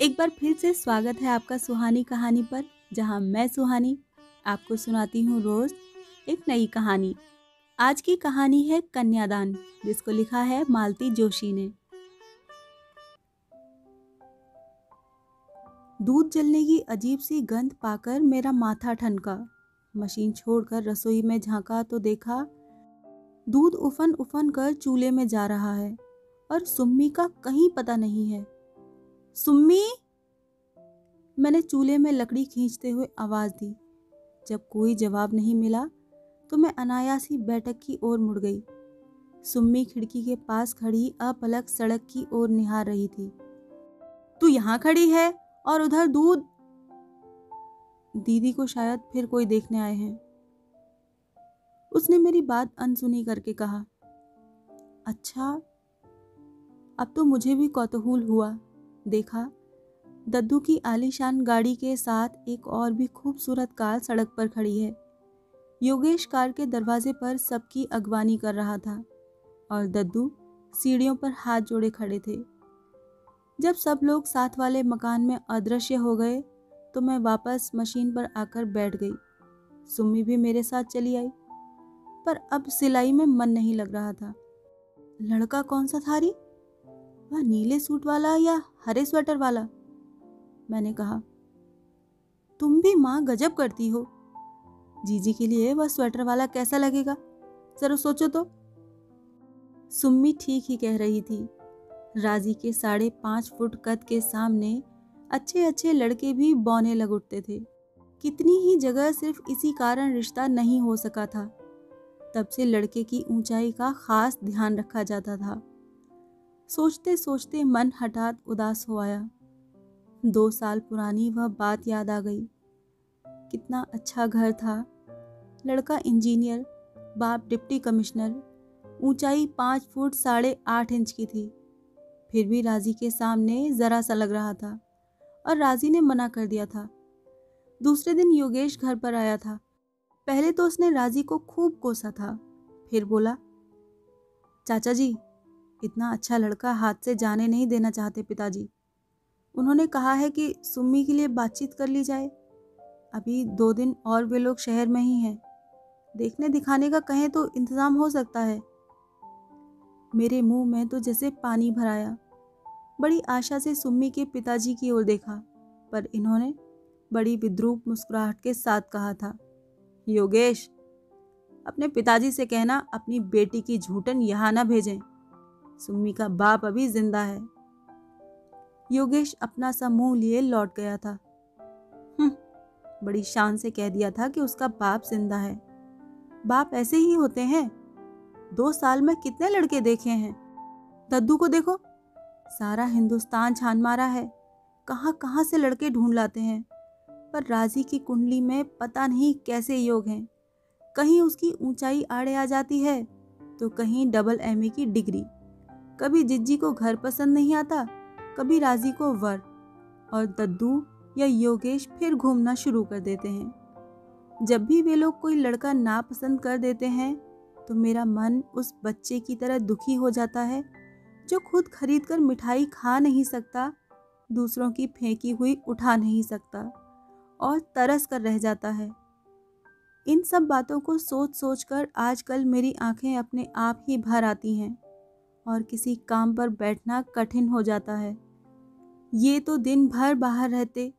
एक बार फिर से स्वागत है आपका सुहानी कहानी पर, जहाँ मैं सुहानी आपको सुनाती हूँ रोज एक नई कहानी। आज की कहानी है कन्यादान, जिसको लिखा है मालती जोशी ने। दूध जलने की अजीब सी गंध पाकर मेरा माथा ठनका। मशीन छोड़कर रसोई में झांका तो देखा, दूध उफन उफन कर चूल्हे में जा रहा है, और सुम्मी का कहीं पता नहीं है। सुम्मी। मैंने चूल्हे में लकड़ी खींचते हुए आवाज़ दी। जब कोई जवाब नहीं मिला तो मैं अनायास ही बैठक की ओर मुड़ गई। सुम्मी खिड़की के पास खड़ी अपलक सड़क की ओर निहार रही थी। तू यहाँ खड़ी है और उधर दूध? दीदी को शायद फिर कोई देखने आए हैं। उसने मेरी बात अनसुनी करके कहा अच्छा अब तो मुझे भी कौतूहल हुआ। देखा। दद्दू की आलीशान गाड़ी के साथ एक और भी खूबसूरत कार सड़क पर खड़ी है। योगेश कार के दरवाजे पर सबकी अगवानी कर रहा था और दद्दू सीढ़ियों पर हाथ जोड़े खड़े थे। जब सब लोग साथ वाले मकान में अदृश्य हो गए तो मैं वापस मशीन पर आकर बैठ गई। सुम्मी भी मेरे साथ चली आई, पर अब सिलाई में मन नहीं लग रहा था। लड़का कौन सा था री वह नीले सूट वाला या हरे स्वेटर वाला। मैंने कहा, तुम भी माँ गजब करती हो। जीजी के लिए वह स्वेटर वाला कैसा लगेगा? जरा सोचो तो। सुम्मी ठीक ही कह रही थी। राज़ी के साढ़े पाँच फुट कद के सामने अच्छे अच्छे लड़के भी बौने लग उठते थे। कितनी ही जगह सिर्फ़ इसी कारण रिश्ता नहीं हो सका था। तब से लड़के की ऊंचाई का खास ध्यान रखा जाता था। सोचते सोचते मन हठात उदास हो आया। दो साल पुरानी वह बात याद आ गई। कितना अच्छा घर था। लड़का इंजीनियर, बाप डिप्टी कमिश्नर, ऊंचाई पाँच फुट साढ़े आठ इंच की थी। फिर भी राज़ी के सामने ज़रा सा लग रहा था और राज़ी ने मना कर दिया था। दूसरे दिन योगेश घर पर आया था। पहले तो उसने राज़ी को खूब कोसा था। फिर बोला, चाचा जी इतना अच्छा लड़का हाथ से जाने नहीं देना चाहते पिताजी। उन्होंने कहा है कि सुम्मी के लिए बातचीत कर ली जाए। अभी दो दिन और वे लोग शहर में ही हैं। देखने दिखाने का कहें तो इंतज़ाम हो सकता है। मेरे मुँह में तो जैसे पानी भराया। बड़ी आशा से सुम्मी के पिताजी की ओर देखा, पर इन्होंने बड़ी विद्रूप मुस्कुराहट के साथ कहा था, योगेश, अपने पिताजी से कहना अपनी बेटी की झूठन यहाँ ना भेजें। सुम्मी का बाप अभी ज़िंदा है। योगेश अपना सा मुँह लिए लौट गया था। हम्म, बड़ी शान से कह दिया था कि उसका बाप ज़िंदा है। बाप ऐसे ही होते हैं। दो साल में कितने लड़के देखे हैं। दद्दू को देखो सारा हिंदुस्तान छान मारा है। कहाँ कहाँ से लड़के ढूंढ लाते हैं। पर राज़ी की कुंडली में पता नहीं कैसे योग हैं। कहीं उसकी ऊंचाई आड़े आ जाती है तो कहीं डबल एमए की डिग्री। कभी जिज्जी को घर पसंद नहीं आता, कभी राज़ी को वर, और दद्दू या योगेश फिर घूमना शुरू कर देते हैं। जब भी वे लोग कोई लड़का नापसंद कर देते हैं तो मेरा मन उस बच्चे की तरह दुखी हो जाता है, जो खुद खरीद कर मिठाई खा नहीं सकता, दूसरों की फेंकी हुई उठा नहीं सकता, और तरस कर रह जाता है। इन सब बातों को सोच सोच कर आजकल मेरी आँखें अपने आप ही भर आती हैं। और किसी काम पर बैठना कठिन हो जाता है। ये तो दिन भर बाहर रहते,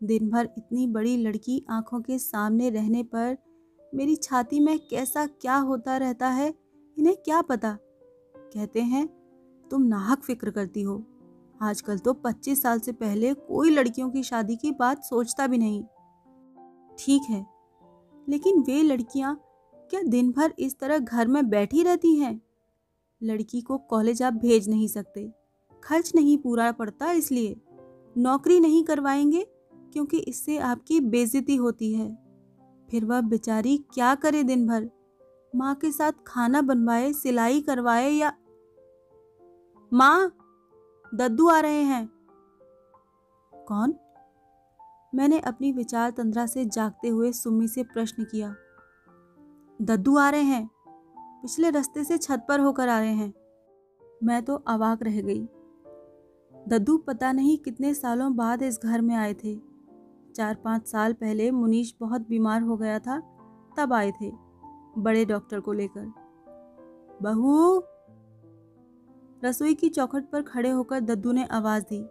दिन भर इतनी बड़ी लड़की आँखों के सामने रहने पर मेरी छाती में कैसा क्या होता रहता है, इन्हें क्या पता? कहते हैं, तुम नाहक फ़िक्र करती हो। आजकल तो 25 साल से पहले कोई लड़कियों की शादी की बात सोचता भी नहीं। ठीक है, लेकिन वे लड़कियाँ क्या दिन भर इस तरह घर में बैठी रहती हैं? लड़की को कॉलेज आप भेज नहीं सकते। खर्च नहीं पूरा पड़ता इसलिए। नौकरी नहीं करवाएँगे क्योंकि इससे आपकी बेजती होती है। फिर वह बेचारी क्या करे दिन भर माँ के साथ खाना बनवाए, सिलाई करवाए या माँ, दद्दू आ रहे हैं। कौन? मैंने अपनी विचार तंद्रा से जागते हुए सुम्मी से प्रश्न किया। दद्दू आ रहे हैं। पिछले रास्ते से छत पर होकर आ रहे हैं। मैं तो अवाक रह गई। दद्दू पता नहीं कितने सालों बाद इस घर में आए थे। चार पाँच साल पहले मुनीश बहुत बीमार हो गया था, तब आए थे, बड़े डॉक्टर को लेकर। बहू! रसोई की चौखट पर खड़े होकर दद्दू ने आवाज़ दी।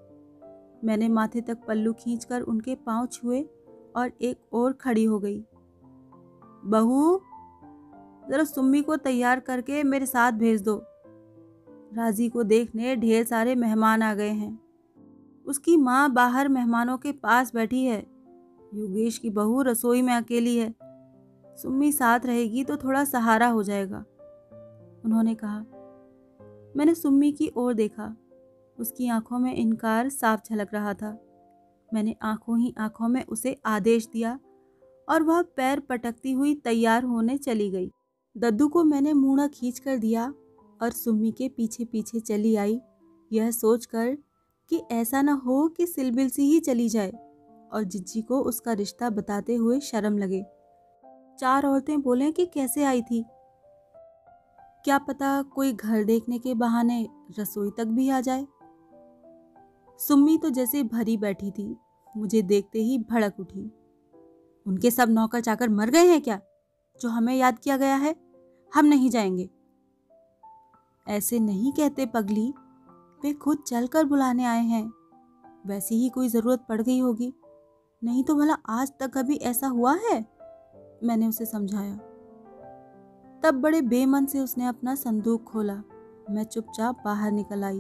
मैंने माथे तक पल्लू खींचकर उनके पाँव छुए और एक और खड़ी हो गई। बहू! ज़रा सुम्मी को तैयार करके मेरे साथ भेज दो। राज़ी को देखने ढेर सारे मेहमान आ गए हैं। उसकी माँ बाहर मेहमानों के पास बैठी है। योगेश की बहू रसोई में अकेली है। सुम्मी साथ रहेगी तो थोड़ा सहारा हो जाएगा। उन्होंने कहा, मैंने सुम्मी की ओर देखा। उसकी आँखों में इनकार साफ़ झलक रहा था। मैंने आँखों ही आँखों में उसे आदेश दिया और वह पैर पटकती हुई तैयार होने चली गई। दद्दू को मैंने मुड़ा खींच कर दिया और सुम्मी के पीछे पीछे चली आई। यह सोचकर कि ऐसा ना हो कि सिलबिल सी ही चली जाए और जिज्जी को उसका रिश्ता बताते हुए शर्म लगे। चार औरतें बोलें कि कैसे आई थी? क्या पता कोई घर देखने के बहाने रसोई तक भी आ जाए? सुम्मी तो जैसे भरी बैठी थी, मुझे देखते ही भड़क उठी। उनके सब नौकर चाकर मर गए हैं क्या, जो हमें याद किया गया है? हम नहीं जाएँगे। ऐसे नहीं कहते पगली, वे खुद चलकर बुलाने आए हैं। वैसी ही कोई ज़रूरत पड़ गई होगी। नहीं तो भला आज तक कभी ऐसा हुआ है? मैंने उसे समझाया। तब बड़े बेमन से उसने अपना संदूक खोला। मैं चुपचाप बाहर निकल आई।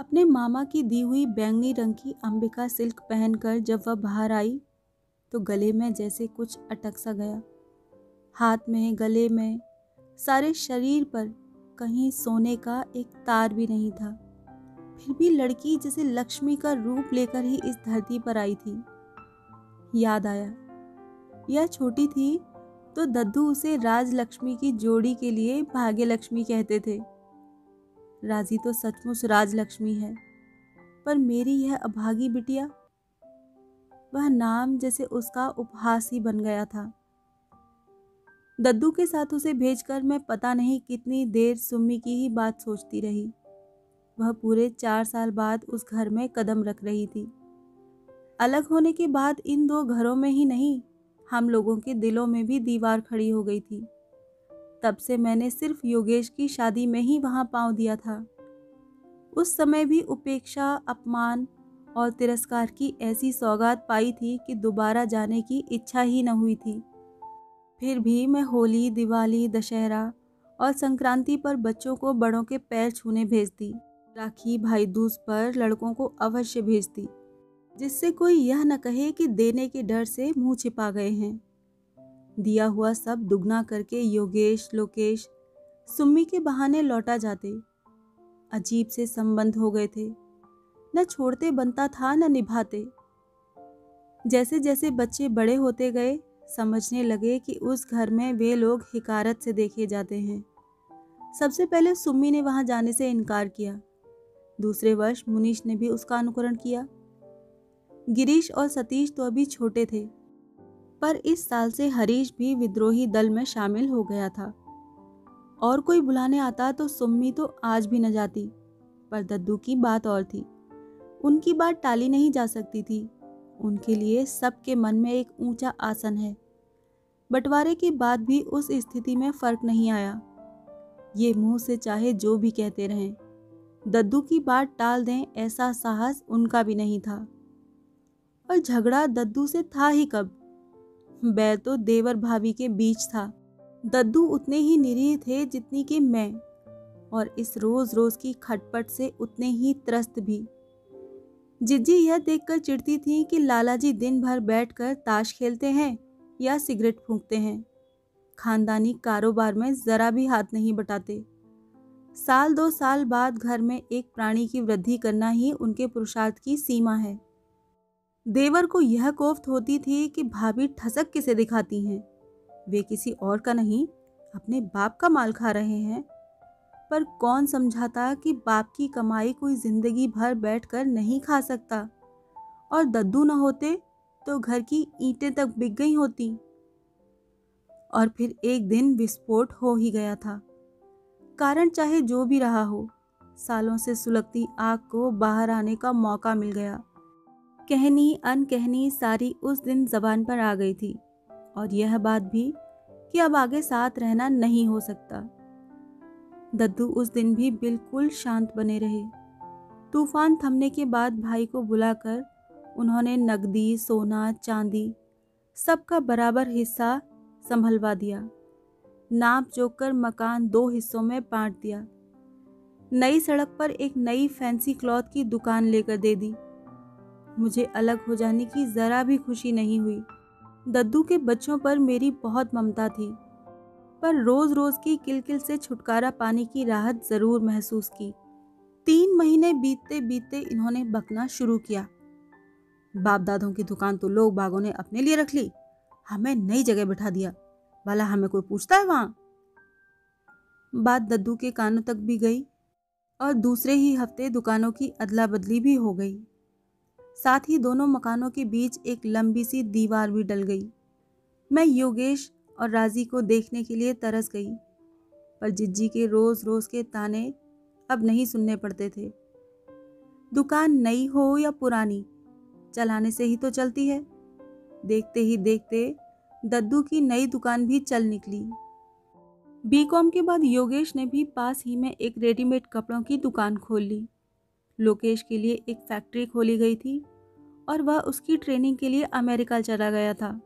अपने मामा की दी हुई बैंगनी रंग की अंबिका सिल्क पहनकर जब वह बाहर आई तो गले में जैसे कुछ अटक सा गया। हाथ में, गले में सारे शरीर पर कहीं सोने का एक तार भी नहीं था। फिर भी लड़की जैसे लक्ष्मी का रूप लेकर ही इस धरती पर आई थी। याद आया। यह छोटी थी तो दद्दू उसे राजलक्ष्मी की जोड़ी के लिए भाग्य लक्ष्मी कहते थे। राज़ी तो सचमुच राजलक्ष्मी है, पर मेरी यह अभागी बिटिया, वह नाम जैसे उसका उपहास ही बन गया था। दद्दू के साथ उसे भेजकर मैं पता नहीं कितनी देर सुम्मी की ही बात सोचती रही। वह पूरे चार साल बाद उस घर में कदम रख रही थी। अलग होने के बाद इन दो घरों में ही नहीं, हम लोगों के दिलों में भी दीवार खड़ी हो गई थी। तब से मैंने सिर्फ़ योगेश की शादी में ही वहाँ पाँव दिया था। उस समय भी उपेक्षा, अपमान और तिरस्कार की ऐसी सौगात पाई थी कि दोबारा जाने की इच्छा ही न हुई थी। फिर भी मैं होली, दिवाली, दशहरा और संक्रांति पर बच्चों को बड़ों के पैर छूने भेजती। राखी भाई दूज पर लड़कों को अवश्य भेजती, जिससे कोई यह न कहे कि देने के डर से मुँह छिपा गए हैं। दिया हुआ सब दुगना करके योगेश, लोकेश, सुम्मी के बहाने लौटा जाते। अजीब से संबंध हो गए थे। न छोड़ते बनता था, न निभाते। जैसे जैसे बच्चे बड़े होते गए समझने लगे कि उस घर में वे लोग हिकारत से देखे जाते हैं। सबसे पहले सुम्मी ने वहाँ जाने से इनकार किया। दूसरे वर्ष मुनीश ने भी उसका अनुकरण किया। गिरीश और सतीश तो अभी छोटे थे, पर इस साल से हरीश भी विद्रोही दल में शामिल हो गया था। और कोई बुलाने आता तो सुम्मी तो आज भी न जाती, पर दद्दू की बात और थी। उनकी बात टाली नहीं जा सकती थी। उनके लिए सबके मन में एक ऊँचा आसन है। बंटवारे के बाद भी उस स्थिति में फ़र्क नहीं आया। ये मुँह से चाहे जो भी कहते रहें, दद्दू की बात टाल दें ऐसा साहस उनका भी नहीं था। और झगड़ा दद्दू से था ही कब? बैर तो देवर भाभी के बीच था। दद्दू उतने ही निरीह थे जितनी कि मैं, और इस रोज रोज की खटपट से उतने ही त्रस्त भी। जिज्जी यह देखकर चिढ़ती थी कि लाला जी दिन भर बैठकर ताश खेलते हैं या सिगरेट फूंकते हैं। खानदानी कारोबार में ज़रा भी हाथ नहीं बटाते। साल दो साल बाद घर में एक प्राणी की वृद्धि करना ही उनके पुरुषार्थ की सीमा है। देवर को यह कोफ्त होती थी कि भाभी ठसक किसे दिखाती हैं। वे किसी और का नहीं, अपने बाप का माल खा रहे हैं। पर कौन समझाता कि बाप की कमाई कोई ज़िंदगी भर बैठकर नहीं खा सकता? और दद्दू न होते तो घर की ईंटें तक बिक गई होती। और फिर एक दिन विस्फोट हो ही गया था। कारण चाहे जो भी रहा हो, सालों से सुलगती आग को बाहर आने का मौका मिल गया। कहनी अनकहनी सारी उस दिन जबान पर आ गई थी। और यह बात भी कि अब आगे साथ रहना नहीं हो सकता। दद्दू उस दिन भी बिल्कुल शांत बने रहे। तूफ़ान थमने के बाद भाई को बुलाकर उन्होंने नकदी सोना, चांदी सबका बराबर हिस्सा संभलवा दिया। नाप जोक कर मकान दो हिस्सों में बांट दिया। नई सड़क पर एक नई फैंसी क्लॉथ की दुकान लेकर दे दी। मुझे अलग हो जाने की ज़रा भी खुशी नहीं हुई। दद्दू के बच्चों पर मेरी बहुत ममता थी। पर रोज़ रोज़ की किलकिल से छुटकारा पाने की राहत ज़रूर महसूस की। तीन महीने बीतते बीतते इन्होंने बकना शुरू किया। बाप दादों की दुकान तो लोग बागों ने अपने लिए रख ली। हमें नई जगह बिठा दिया। भला हमें कोई पूछता है वहाँ? बात दद्दू के कानों तक भी गई और दूसरे ही हफ़्ते दुकानों की अदला बदली भी हो गई। साथ ही दोनों मकानों के बीच एक लंबी सी दीवार भी डल गई। मैं योगेश और राज़ी को देखने के लिए तरस गई। पर जिज्जी के रोज रोज के ताने अब नहीं सुनने पड़ते थे। दुकान नई हो या पुरानी? चलाने से ही तो चलती है। देखते ही देखते दद्दू की नई दुकान भी चल निकली। बीकॉम के बाद योगेश ने भी पास ही में एक रेडीमेड कपड़ों की दुकान खोल ली। लोकेश के लिए एक फैक्ट्री खोली गई थी और वह उसकी ट्रेनिंग के लिए अमेरिका चला गया था।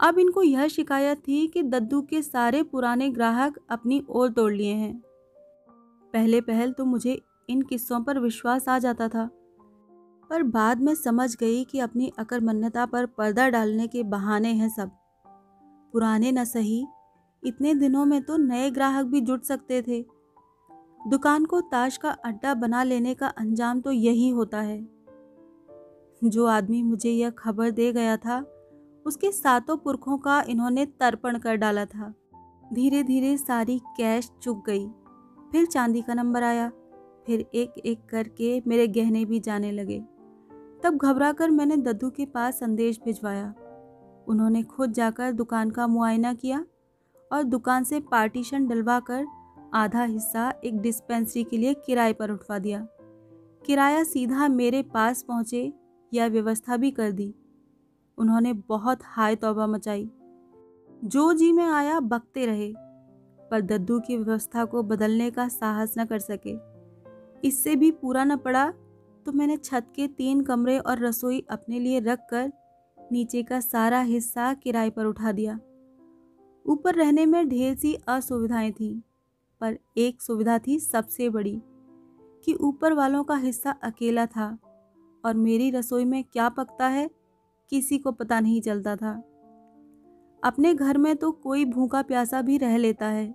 अब इनको यह शिकायत थी कि दद्दू के सारे पुराने ग्राहक अपनी ओर तोड़ लिए हैं। पहले पहल तो मुझे इन किस्सों पर विश्वास आ जाता था, पर बाद में समझ गई कि अपनी अकरमन्नता पर पर्दा डालने के बहाने हैं सब। पुराने न सही, इतने दिनों में तो नए ग्राहक भी जुट सकते थे। दुकान को ताश का अड्डा बना लेने का अंजाम तो यही होता है। जो आदमी मुझे यह खबर दे गया था उसके सातों पुरखों का इन्होंने तर्पण कर डाला था। धीरे धीरे सारी कैश चुक गई। फिर चांदी का नंबर आया। फिर एक एक करके मेरे गहने भी जाने लगे। तब घबराकर मैंने दद्दू के पास संदेश भिजवाया। उन्होंने खुद जाकर दुकान का मुआयना किया और दुकान से पार्टीशन डलवा कर आधा हिस्सा एक डिस्पेंसरी के लिए किराए पर उठवा दिया। किराया सीधा मेरे पास पहुँचे यह व्यवस्था भी कर दी। उन्होंने बहुत हाय तौबा मचाई। जो जी में आया, बकते रहे, पर दद्दू की व्यवस्था को बदलने का साहस न कर सके। इससे भी पूरा न पड़ा तो मैंने छत के तीन कमरे और रसोई अपने लिए रख कर नीचे का सारा हिस्सा किराए पर उठा दिया। ऊपर रहने में ढेर सी असुविधाएँ थीं, पर एक सुविधा थी सबसे बड़ी, कि ऊपर वालों का हिस्सा अकेला था, और मेरी रसोई में क्या पकता है? किसी को पता नहीं चलता था। अपने घर में तो कोई भूखा प्यासा भी रह लेता है,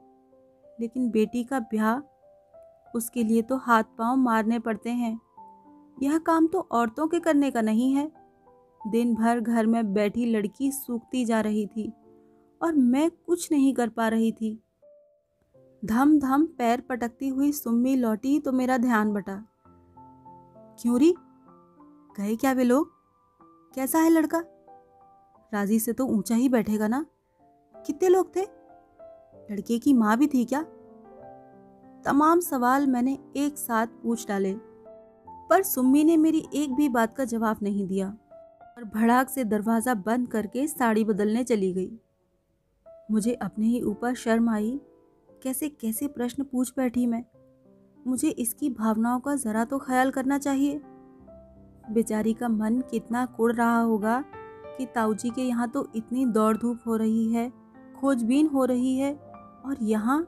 लेकिन बेटी का ब्याह, उसके लिए तो हाथ पाँव मारने पड़ते हैं। यह काम तो औरतों के करने का नहीं है। दिन भर घर में बैठी लड़की सूखती जा रही थी और मैं कुछ नहीं कर पा रही थी। धम धम पैर पटकती हुई सुम्मी लौटी तो मेरा ध्यान बटा। क्यों री? गए क्या वे लोग? कैसा है लड़का? राज़ी से तो ऊँचा ही बैठेगा ना? कितने लोग थे? लड़के की माँ भी थी क्या? तमाम सवाल मैंने एक साथ पूछ डाले, पर सुम्मी ने मेरी एक भी बात का जवाब नहीं दिया और भड़ाक से दरवाज़ा बंद करके साड़ी बदलने चली गई। मुझे अपने ही ऊपर शर्म आई, कैसे कैसे प्रश्न पूछ बैठी मैं? मुझे इसकी भावनाओं का ज़रा तो ख्याल करना चाहिए। बेचारी का मन कितना कुड़ रहा होगा कि ताऊजी के यहाँ तो इतनी दौड़ धूप हो रही है, खोजबीन हो रही है और यहाँ?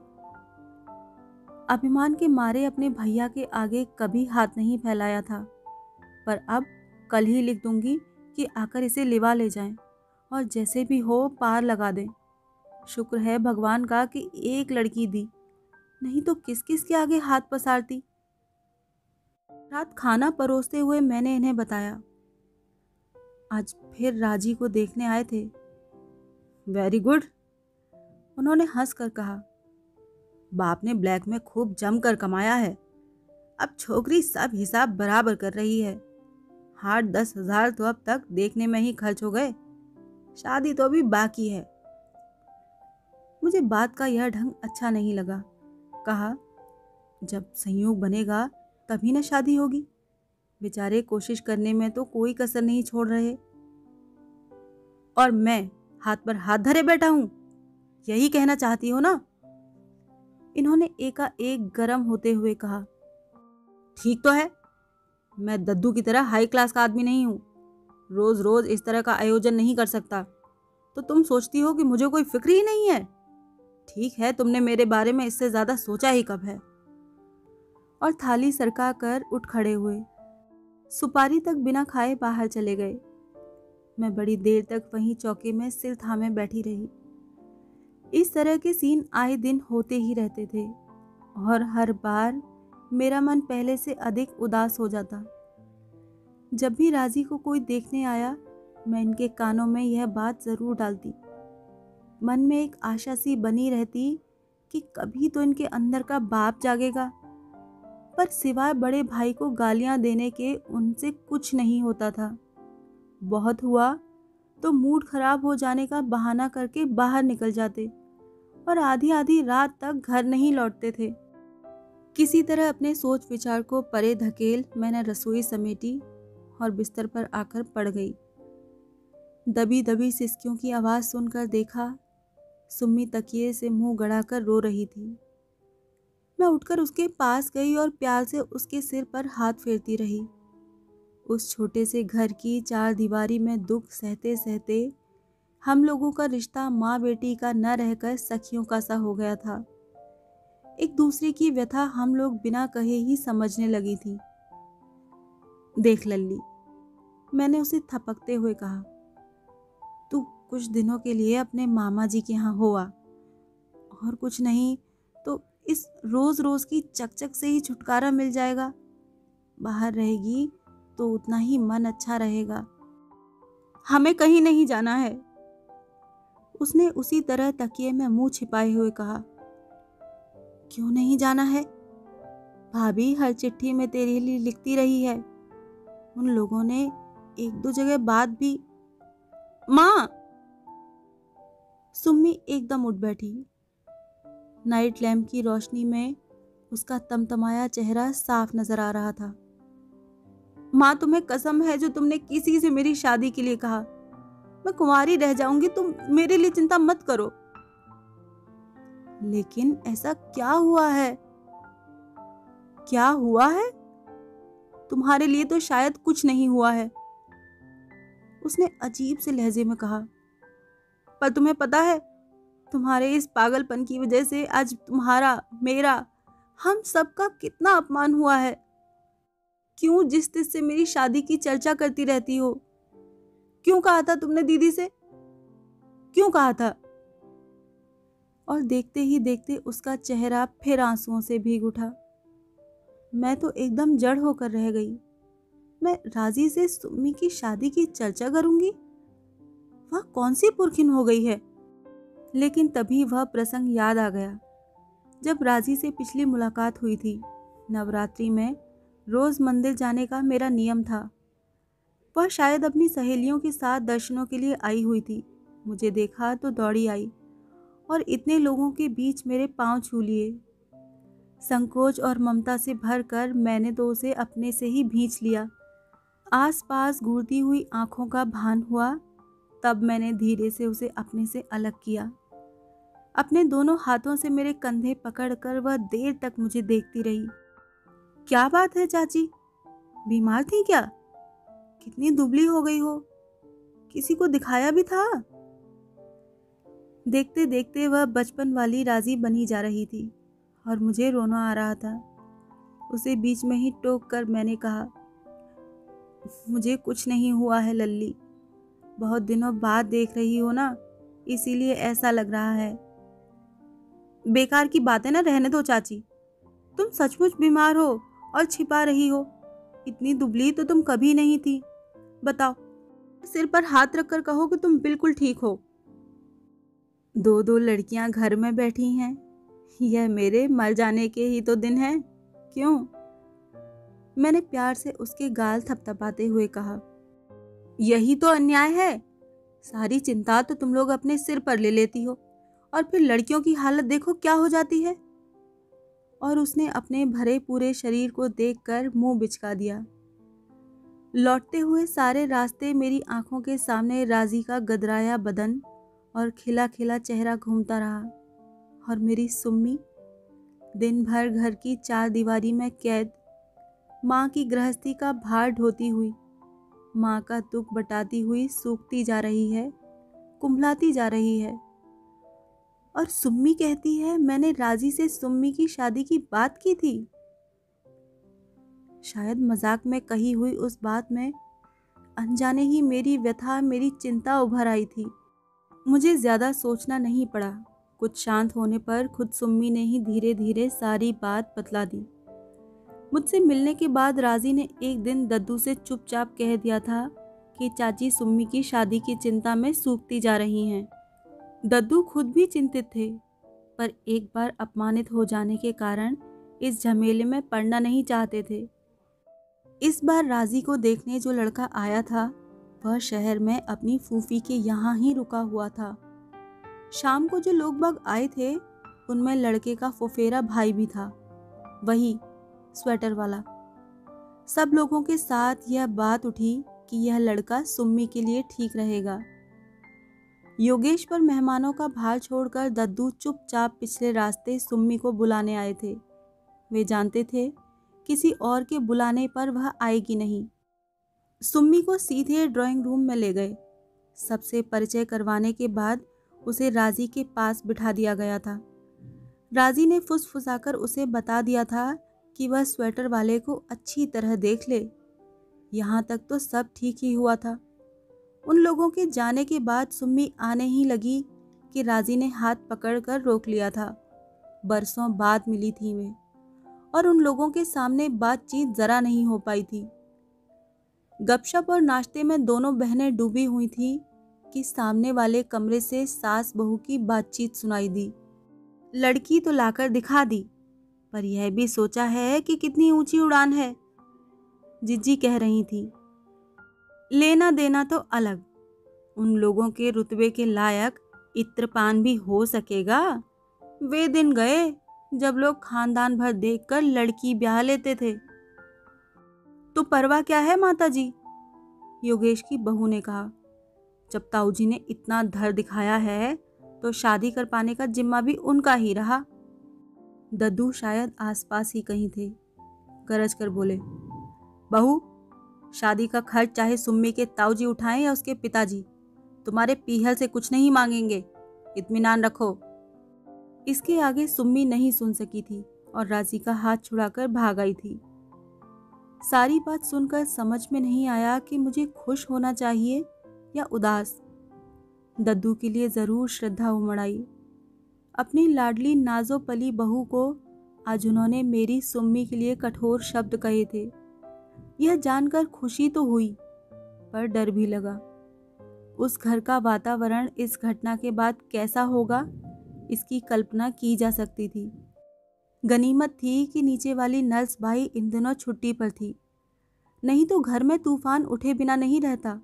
अभिमान के मारे अपने भैया के आगे कभी हाथ नहीं फैलाया था, पर अब कल ही लिख दूँगी कि आकर इसे लिवा ले जाएँ और जैसे भी हो पार लगा दें। शुक्र है भगवान का कि एक लड़की दी, नहीं तो किस किस के आगे हाथ पसारती? रात खाना परोसते हुए मैंने इन्हें बताया। आज फिर राज़ी को देखने आए थे। वेरी गुड उन्होंने हंस कर कहा। बाप ने ब्लैक में खूब जम कर कमाया है। अब छोकरी सब हिसाब बराबर कर रही है। हार्ट दस हज़ार तो अब तक देखने में ही खर्च हो गए। शादी तो अभी बाकी है। मुझे बात का यह ढंग अच्छा नहीं लगा। कहा, जब संयोग बनेगा तभी ना शादी होगी। बेचारे कोशिश करने में तो कोई कसर नहीं छोड़ रहे। और मैं हाथ पर हाथ धरे बैठा हूँ। यही कहना चाहती हो ना? इन्होंने एका एक गर्म होते हुए कहा, ठीक तो है। मैं दद्दू की तरह हाई क्लास का आदमी नहीं हूँ। रोज रोज इस तरह का आयोजन नहीं कर सकता। तो तुम सोचती हो कि मुझे कोई फ़िक्र ही नहीं है? ठीक है, तुमने मेरे बारे में इससे ज़्यादा सोचा ही कब है? और थाली सरका कर उठ खड़े हुए। सुपारी तक बिना खाए बाहर चले गए। मैं बड़ी देर तक वहीं चौके में सिर थामे बैठी रही। इस तरह के सीन आए दिन होते ही रहते थे, और हर बार मेरा मन पहले से अधिक उदास हो जाता। जब भी राज़ी को कोई देखने आया, मैं इनके कानों में यह बात ज़रूर डालती। मन में एक आशा सी बनी रहती कि कभी तो इनके अंदर का बाप जागेगा। पर सिवाय बड़े भाई को गालियाँ देने के उनसे कुछ नहीं होता था। बहुत हुआ तो मूड खराब हो जाने का बहाना करके बाहर निकल जाते और आधी आधी रात तक घर नहीं लौटते थे। किसी तरह अपने सोच विचार को परे धकेल मैंने रसोई समेटी और बिस्तर पर आकर पड़ गई। दबी दबी सिसकियों की आवाज़ सुनकर देखा, सुम्मी तकिए से मुँह गड़ाकर रो रही थी। मैं उठकर उसके पास गई और प्यार से उसके सिर पर हाथ फेरती रही। उस छोटे से घर की चार दीवारी में दुख सहते सहते हम लोगों का रिश्ता माँ बेटी का न रहकर सखियों का सा हो गया था। एक दूसरे की व्यथा हम लोग बिना कहे ही समझने लगी थी। देख लल्ली, मैंने उसे थपकते हुए कहा, तू कुछ दिनों के लिए अपने मामा जी के यहाँ हुआ, और कुछ नहीं इस रोज रोज की चकचक से ही छुटकारा मिल जाएगा। बाहर रहेगी तो उतना ही मन अच्छा रहेगा। हमें कहीं नहीं जाना है। उसने उसी तरह तकिए में मुँह छिपाए हुए कहा, क्यों नहीं जाना है? भाभी हर चिट्ठी में तेरे लिए लिखती रही है। उन लोगों ने एक दो जगह बात भी माँ! सुम्मी एकदम उठ बैठी। नाइट लैम्प की रोशनी में उसका तमतमाया चेहरा साफ़ नज़र आ रहा था। माँ, तुम्हें कसम है जो तुमने किसी से मेरी शादी के लिए कहा। मैं कुंवारी रह जाऊँगी, तुम मेरे लिए चिंता मत करो। लेकिन ऐसा क्या हुआ है? क्या हुआ है? तुम्हारे लिए तो शायद कुछ नहीं हुआ है। उसने अजीब से लहजे में कहा, पर तुम्हें पता है तुम्हारे इस पागलपन की वजह से आज तुम्हारा, मेरा, हम सबका कितना अपमान हुआ है। क्यों जिस तिस से मेरी शादी की चर्चा करती रहती हो? क्यों कहा था तुमने दीदी से? क्यों कहा था? और देखते ही देखते उसका चेहरा फिर आंसुओं से भीग उठा। मैं तो एकदम जड़ होकर रह गई। मैं राज़ी से सुम्मी की शादी की चर्चा करूँगी? वह कौन सी पुरखिन हो गई है? लेकिन तभी वह प्रसंग याद आ गया। जब राज़ी से पिछली मुलाकात हुई थी, नवरात्रि में रोज मंदिर जाने का मेरा नियम था। वह शायद अपनी सहेलियों के साथ दर्शनों के लिए आई हुई थी। मुझे देखा तो दौड़ी आई और इतने लोगों के बीच मेरे पाँव छू लिए। संकोच और ममता से भर कर मैंने तो उसे अपने से ही भींच लिया। आस पास घूरती हुई आँखों का भान हुआ, तब मैंने धीरे से उसे अपने से अलग किया। अपने दोनों हाथों से मेरे कंधे पकड़कर वह देर तक मुझे देखती रही। क्या बात है चाची? बीमार थी क्या? कितनी दुबली हो गई हो। किसी को दिखाया भी था? देखते देखते वह बचपन वाली राज़ी बनी जा रही थी और मुझे रोना आ रहा था। उसे बीच में ही टोक कर मैंने कहा, मुझे कुछ नहीं हुआ है लल्ली। बहुत दिनों बाद देख रही हो ना, इसीलिए ऐसा लग रहा है। बेकार की बातें ना रहने दो, चाची। तुम सचमुच बीमार हो और छिपा रही हो। इतनी दुबली तो तुम कभी नहीं थी। बताओ, सिर पर हाथ रखकर कहो कि तुम बिल्कुल ठीक हो। दो दो लड़कियाँ घर में बैठी हैं। यह मेरे मर जाने के ही तो दिन है। क्यों? मैंने प्यार से उसके गाल थपथपाते हुए कहा, यही तो अन्याय है। सारी चिंता तो तुम लोग अपने सिर पर ले लेती हो। और फिर लड़कियों की हालत देखो क्या हो जाती है। और उसने अपने भरे पूरे शरीर को देखकर मुँह बिचका दिया। लौटते हुए सारे रास्ते मेरी आँखों के सामने राज़ी का गदराया बदन और खिला खिला चेहरा घूमता रहा। और मेरी सुम्मी दिन भर घर की चार दीवारी में कैद, माँ की गृहस्थी का भार ढोती हुई, माँ का दुख बटाती हुई सूखती जा रही है, कुंभलाती जा रही है। और सुम्मी कहती है, मैंने राज़ी से सुम्मी की शादी की बात की थी। शायद मज़ाक में कही हुई उस बात में अनजाने ही मेरी व्यथा, मेरी चिंता उभर आई थी। मुझे ज़्यादा सोचना नहीं पड़ा। कुछ शांत होने पर खुद सुम्मी ने ही धीरे धीरे सारी बात बतला दी। मुझसे मिलने के बाद राज़ी ने एक दिन दद्दू से चुपचाप कह दिया था कि चाची सुम्मी की शादी की चिंता में सूखती जा रही हैं। दद्दू खुद भी चिंतित थे, पर एक बार अपमानित हो जाने के कारण इस झमेले में पड़ना नहीं चाहते थे। इस बार राज़ी को देखने जो लड़का आया था, वह शहर में अपनी फूफी के यहाँ ही रुका हुआ था। शाम को जो लोग बाग आए थे, उनमें लड़के का फुफेरा भाई भी था, वही स्वेटर वाला। सब लोगों के साथ यह बात उठी कि यह लड़का सुम्मी के लिए ठीक रहेगा। योगेश पर मेहमानों का भार छोड़कर दद्दू चुपचाप पिछले रास्ते सुम्मी को बुलाने आए थे। वे जानते थे, किसी और के बुलाने पर वह आएगी नहीं। सुम्मी को सीधे ड्राइंग रूम में ले गए। सबसे परिचय करवाने के बाद उसे राज़ी के पास बिठा दिया गया था। राज़ी ने फुसफुसाकर उसे बता दिया था कि वह स्वेटर वाले को अच्छी तरह देख ले। यहाँ तक तो सब ठीक ही हुआ था। उन लोगों के जाने के बाद सुम्मी आने ही लगी कि राज़ी ने हाथ पकड़कर रोक लिया था। बरसों बाद मिली थी वे और उन लोगों के सामने बातचीत जरा नहीं हो पाई थी। गपशप और नाश्ते में दोनों बहनें डूबी हुई थी कि सामने वाले कमरे से सास बहू की बातचीत सुनाई दी। लड़की तो लाकर दिखा दी, पर यह भी सोचा है कि कितनी ऊँची उड़ान है, जिज्जी कह रही थी। लेना देना तो अलग। उन लोगों के रुतबे के लायक इत्रपान भी हो सकेगा। वे दिन गए जब लोग खानदान भर देखकर लड़की ब्याह लेते थे। तो परवाह क्या है माता जी योगेश की बहू ने कहा। जब ताऊ जी ने इतना धर दिखाया है तो शादी कर पाने का जिम्मा भी उनका ही रहा। दद्दू शायद आसपास ही कहीं थे। गरज कर बोले, बहू शादी का खर्च चाहे सुम्मी के ताऊ जी उठाएँ या उसके पिताजी, तुम्हारे पीहल से कुछ नहीं मांगेंगे। इत्मीनान रखो। इसके आगे सुम्मी नहीं सुन सकी थी और राज़ी का हाथ छुड़ाकर भाग आई थी। सारी बात सुनकर समझ में नहीं आया कि मुझे खुश होना चाहिए या उदास। दद्दू के लिए ज़रूर श्रद्धा उमड़ आई। अपनी लाडली नाजो पली बहू को आज उन्होंने मेरी सुम्मी के लिए कठोर शब्द कहे थे। यह जानकर खुशी तो हुई, पर डर भी लगा। उस घर का वातावरण इस घटना के बाद कैसा होगा, इसकी कल्पना की जा सकती थी। गनीमत थी कि नीचे वाली नर्स भाई इन दिनों छुट्टी पर थी। नहीं तो घर में तूफ़ान उठे बिना नहीं रहता।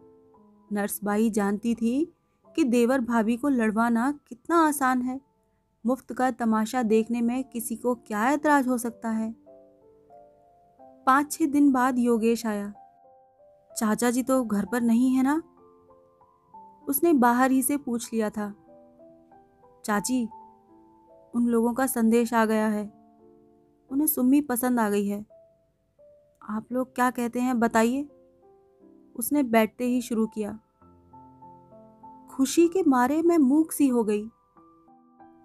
नर्स बाई जानती थी कि देवर भाभी को लड़वाना कितना आसान है। मुफ़्त का तमाशा देखने में किसी को क्या ऐतराज हो सकता है? पाँच छः दिन बाद योगेश आया। चाचा जी तो घर पर नहीं है ना? उसने बाहर ही से पूछ लिया था। चाची, उन लोगों का संदेश आ गया है। उन्हें सुम्मी पसंद आ गई है। आप लोग क्या कहते हैं बताइए? उसने बैठते ही शुरू किया। खुशी के मारे मैं मूक सी हो गई।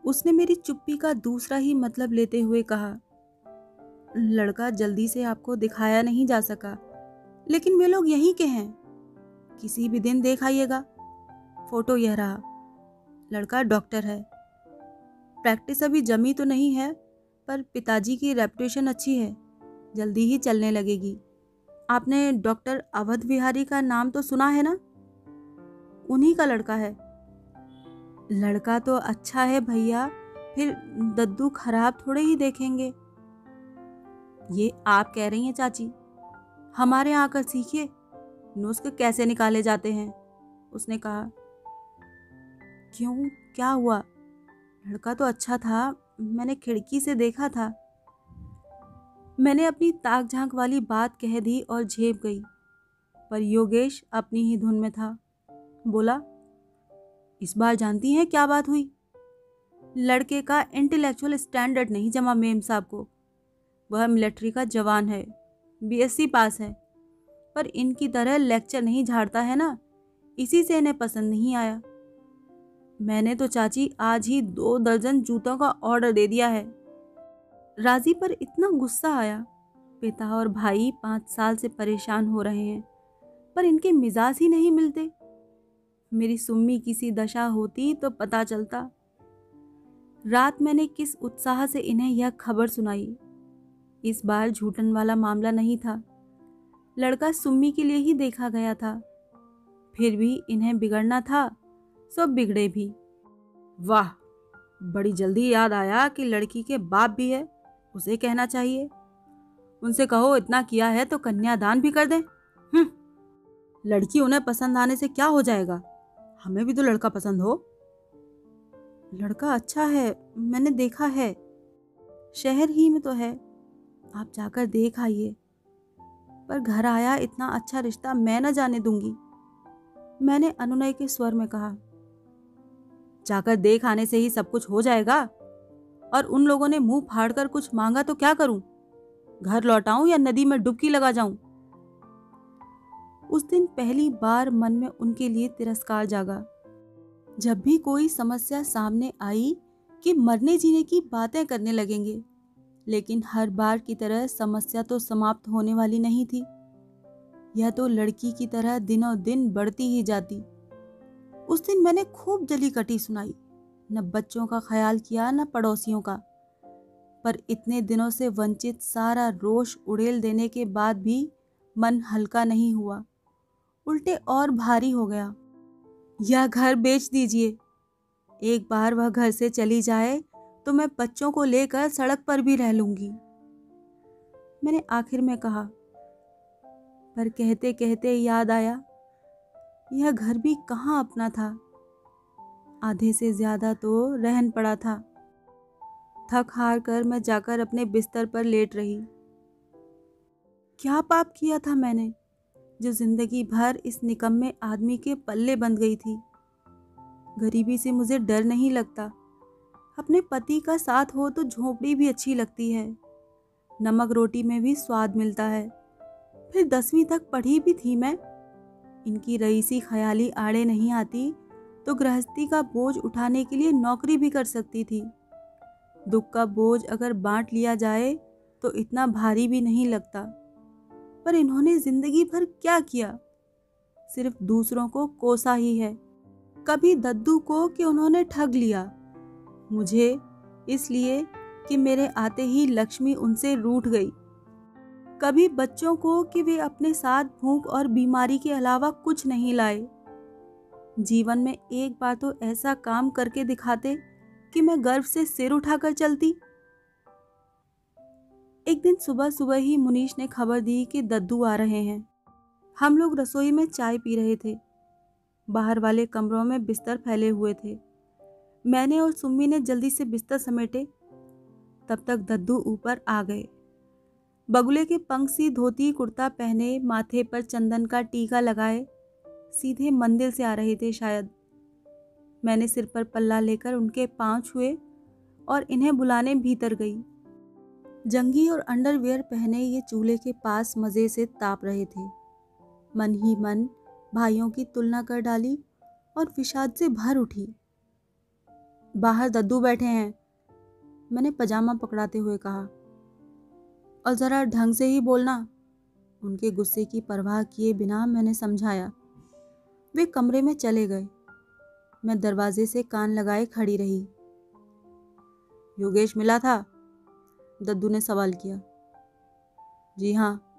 उसने मेरी चुप्पी का दूसरा ही मतलब लेते हुए कहा लड़का जल्दी से आपको दिखाया नहीं जा सका। लेकिन वे लोग यहीं के हैं। किसी भी दिन देख आइएगा। फ़ोटो यह रहा। लड़का डॉक्टर है। प्रैक्टिस अभी जमी तो नहीं है, पर पिताजी की रेपुटेशन अच्छी है। जल्दी ही चलने लगेगी। आपने डॉक्टर अवध बिहारी का नाम तो सुना है ना? उन्हीं का लड़का है। लड़का तो अच्छा है भैया, फिर दद्दू खराब थोड़े ही देखेंगे। ये आप कह रही हैं, चाची? हमारे यहाँ आकर सीखिए। नुस्ख कैसे निकाले जाते हैं? उसने कहा, क्यों? क्या हुआ? लड़का तो अच्छा था, मैंने खिड़की से देखा था। मैंने अपनी ताक झाँक वाली बात कह दी और झेप गई। पर योगेश अपनी ही धुन में था। बोला, इस बार जानती हैं क्या बात हुई? लड़के का इंटेलेक्चुअल स्टैंडर्ड नहीं जमा मेम साहब को। वह मिलिट्री का जवान है बीएससी पास है। पर इनकी तरह लेक्चर नहीं झाड़ता है ना, इसी से इन्हें पसंद नहीं आया। मैंने तो चाची आज ही दो दर्जन जूतों का ऑर्डर दे दिया है। राज़ी पर इतना गुस्सा आया। पिता और भाई पाँच साल से परेशान हो रहे हैं, पर इनके मिजाज ही नहीं मिलते। मेरी सुम्मी किसी दशा होती तो पता चलता। रात मैंने किस उत्साह से इन्हें यह खबर सुनाई। इस बार झूठन वाला मामला नहीं था। लड़का सुम्मी के लिए ही देखा गया था। फिर भी इन्हें बिगड़ना था सब बिगड़े भी। वाह, बड़ी जल्दी याद आया कि लड़की के बाप भी है, उसे कहना चाहिए। उनसे कहो, इतना किया है तो कन्यादान भी कर दे। हम्म। लड़की उन्हें पसंद आने से क्या हो जाएगा? हमें भी तो लड़का पसंद हो। लड़का अच्छा है, मैंने देखा है। शहर ही में तो है। आप जाकर देख आइए। पर घर आया इतना अच्छा रिश्ता मैं न जाने दूँगी। मैंने अनुनय के स्वर में कहा, जाकर देख आने से ही सब कुछ हो जाएगा? और उन लोगों ने मुँह फाड़कर कुछ मांगा तो क्या करूँ? घर लौटाऊं या नदी में डुबकी लगा जाऊँ? उस दिन पहली बार मन में उनके लिए तिरस्कार जागा। जब भी कोई समस्या सामने आई कि मरने जीने की बातें करने लगेंगे लेकिन हर बार की तरह समस्या तो समाप्त होने वाली नहीं थी। यह तो लड़की की तरह दिनों दिन बढ़ती ही जाती। उस दिन मैंने खूब जली कटी सुनाई, न बच्चों का ख्याल किया, न पड़ोसियों का। पर इतने दिनों से वंचित सारा रोष उड़ेल देने के बाद भी मन हल्का नहीं हुआ। उल्टे और भारी हो गया। यह घर बेच दीजिए। एक बार वह घर से चली जाए तो मैं बच्चों को लेकर सड़क पर भी रह लूँगी। मैंने आखिर में कहा, पर कहते कहते याद आया, यह घर भी कहाँ अपना था? आधे से ज़्यादा तो रहन पड़ा था। थक हार कर मैं जाकर अपने बिस्तर पर लेट रही। क्या पाप किया था मैंने, जो ज़िंदगी भर इस निकम्मे आदमी के पल्ले बंध गई थी? गरीबी से मुझे डर नहीं लगता। अपने पति का साथ हो तो झोपड़ी भी अच्छी लगती है। नमक रोटी में भी स्वाद मिलता है। फिर दसवीं तक पढ़ी भी थी मैं। इनकी रईसी ख्याली आड़े नहीं आती तो गृहस्थी का बोझ उठाने के लिए नौकरी भी कर सकती थी। दुख का बोझ अगर बांट लिया जाए तो इतना भारी भी नहीं लगता। पर इन्होंने ज़िंदगी भर क्या किया? सिर्फ़ दूसरों को कोसा ही है। कभी दद्दू को कि उन्होंने ठग लिया। मुझे इसलिए कि मेरे आते ही लक्ष्मी उनसे रूठ गई। कभी बच्चों को कि वे अपने साथ भूख और बीमारी के अलावा कुछ नहीं लाए। जीवन में एक बार तो ऐसा काम करके दिखाते कि मैं गर्व से सिर उठाकर चलती। एक दिन सुबह सुबह ही मुनीश ने खबर दी कि दद्दू आ रहे हैं। हम लोग रसोई में चाय पी रहे थे। बाहर वाले कमरों में बिस्तर फैले हुए थे। मैंने और सुम्मी ने जल्दी से बिस्तर समेटे। तब तक दद्दू ऊपर आ गए। बगुले के पंख सी धोती कुर्ता पहने, माथे पर चंदन का टीका लगाए, सीधे मंदिर से आ रहे थे शायद। मैंने सिर पर पल्ला लेकर उनके पाँव छुए और इन्हें बुलाने भीतर गई। जंगी और अंडरवेयर पहने ये चूल्हे के पास मज़े से ताप रहे थे। मन ही मन भाइयों की तुलना कर डाली और विषाद से भर उठी। बाहर दद्दू बैठे हैं। मैंने पजामा पकड़ाते हुए कहा, और ज़रा ढंग से ही बोलना। उनके गुस्से की परवाह किए बिना मैंने समझाया। वे कमरे में चले गए। मैं दरवाजे से कान लगाए खड़ी रही। योगेश मिला था? दद्दू ने सवाल किया। जी हाँ।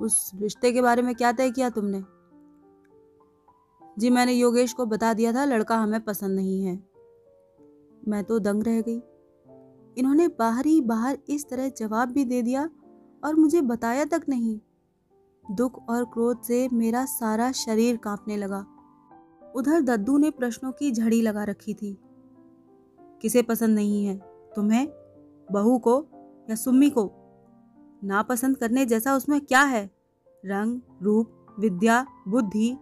उस रिश्ते के बारे में क्या तय किया तुमने? जी मैंने योगेश को बता दिया था, लड़का हमें पसंद नहीं है। मैं तो दंग रह गई। इन्होंने बाहर ही बाहर इस तरह जवाब भी दे दिया और मुझे बताया तक नहीं। दुख और क्रोध से मेरा सारा शरीर कांपने लगा। उधर दद्दू ने प्रश्नों की झड़ी लगा रखी थी। किसे पसंद नहीं है, तुम्हें, बहू को या सुम्मी को? नापसंद करने जैसा उसमें क्या है? रंग, रूप, विद्या, बुद्धि,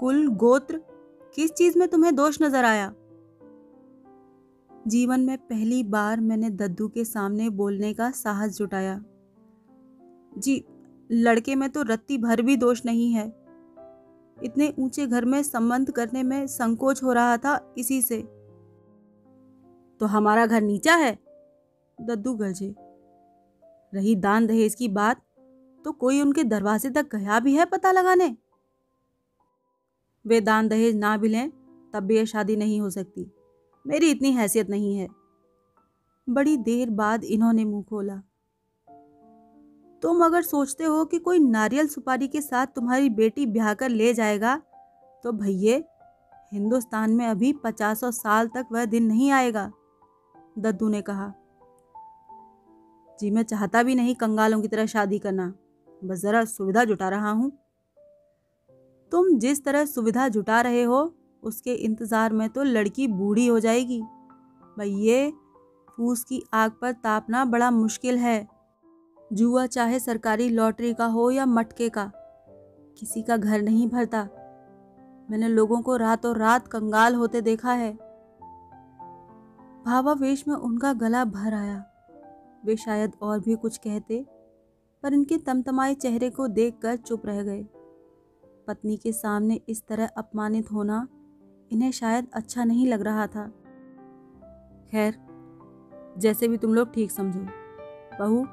कुल, गोत्र, किस चीज़ में तुम्हें दोष नज़र आया? जीवन में पहली बार मैंने दद्दू के सामने बोलने का साहस जुटाया। जी, लड़के में तो रत्ती भर भी दोष नहीं है। इतने ऊँचे घर में संबंध करने में संकोच हो रहा था इसी से। तो हमारा घर नीचा है? दद्दू गरजे। रही दान दहेज की बात तो कोई उनके दरवाजे तक गया भी है पता लगाने? वे दान दहेज ना भी लें, तब भी यह शादी नहीं हो सकती। मेरी इतनी हैसियत नहीं है। बड़ी देर बाद इन्होंने मुँह खोला। तुम अगर सोचते हो कि कोई नारियल सुपारी के साथ तुम्हारी बेटी ब्याह कर ले जाएगा तो भैये, हिंदुस्तान में अभी पचासों साल तक वह दिन नहीं आएगा, दद्दू ने कहा। जी, मैं चाहता भी नहीं कंगालों की तरह शादी करना। बस ज़रा सुविधा जुटा रहा हूँ। तुम जिस तरह सुविधा जुटा रहे हो उसके इंतज़ार में तो लड़की बूढ़ी हो जाएगी। भैये फूस की आग पर तापना बड़ा मुश्किल है। जुआ चाहे सरकारी लॉटरी का हो या मटके का, किसी का घर नहीं भरता। मैंने लोगों को रातों रात कंगाल होते देखा है। भावावेश में उनका गला भर आया। वे शायद और भी कुछ कहते, पर इनके तमतमाए चेहरे को देखकर चुप रह गए। पत्नी के सामने इस तरह अपमानित होना इन्हें शायद अच्छा नहीं लग रहा था। खैर, जैसे भी तुम लोग ठीक समझो। बहू,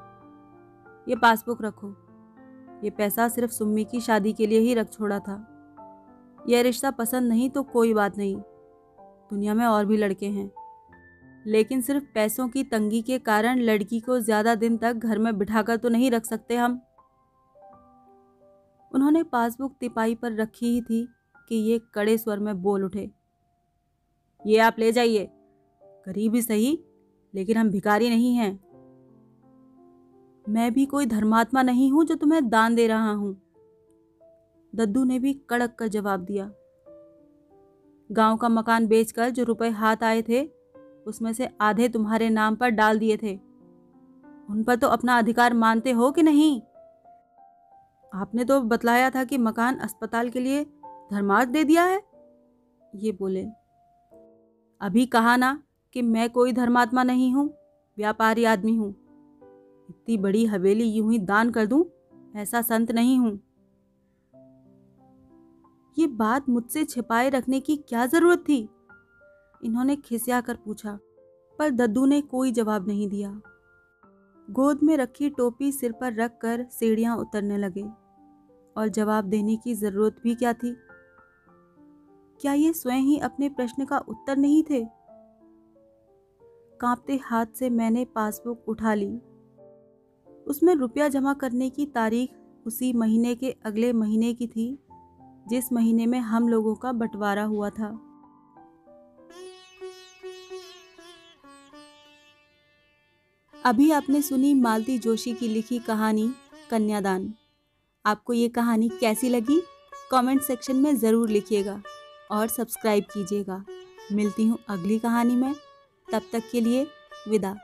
ये पासबुक रखो। ये पैसा सिर्फ़ सुम्मी की शादी के लिए ही रख छोड़ा था। यह रिश्ता पसंद नहीं तो कोई बात नहीं। दुनिया में और भी लड़के हैं। लेकिन सिर्फ़ पैसों की तंगी के कारण लड़की को ज़्यादा दिन तक घर में बिठाकर तो नहीं रख सकते हम। उन्होंने पासबुक तिपाई पर रखी ही थी। कि ये कड़े स्वर में बोल उठे। ये आप ले जाइए। गरीब ही सही, लेकिन हम भिकारी नहीं हैं। मैं भी कोई धर्मात्मा नहीं हूँ जो तुम्हें दान दे रहा हूँ। दद्दू ने भी कड़क कर जवाब दिया। गाँव का मकान बेचकर जो रुपए हाथ आए थे, उसमें से आधे तुम्हारे नाम पर डाल दिए थे। उन पर तो अपना अधिकार मानते हो कि नहीं? आपने तो बतलाया था कि मकान अस्पताल के लिए धर्मार्थ दे दिया है? ये बोले, अभी कहा ना कि मैं कोई धर्मात्मा नहीं हूँ, व्यापारी आदमी हूँ। इतनी बड़ी हवेली यूँ ही दान कर दूँ, ऐसा संत नहीं हूँ। ये बात मुझसे छिपाए रखने की क्या ज़रूरत थी? इन्होंने खिसिया कर पूछा, पर दद्दू ने कोई जवाब नहीं दिया। गोद में रखी टोपी सिर पर रख कर सीढ़ियाँ उतरने लगे, और जवाब देने की ज़रूरत भी क्या थी? क्या ये स्वयं ही अपने प्रश्न का उत्तर नहीं थे? कांपते हाथ से मैंने पासबुक उठा ली। उसमें रुपया जमा करने की तारीख उसी महीने के अगले महीने की थी, जिस महीने में हम लोगों का बंटवारा हुआ था। अभी आपने सुनी मालती जोशी की लिखी कहानी, कन्यादान। आपको ये कहानी कैसी लगी? कमेंट सेक्शन में ज़रूर लिखिएगा। और सब्सक्राइब कीजिएगा। मिलती हूँ अगली कहानी में। तब तक के लिए विदा।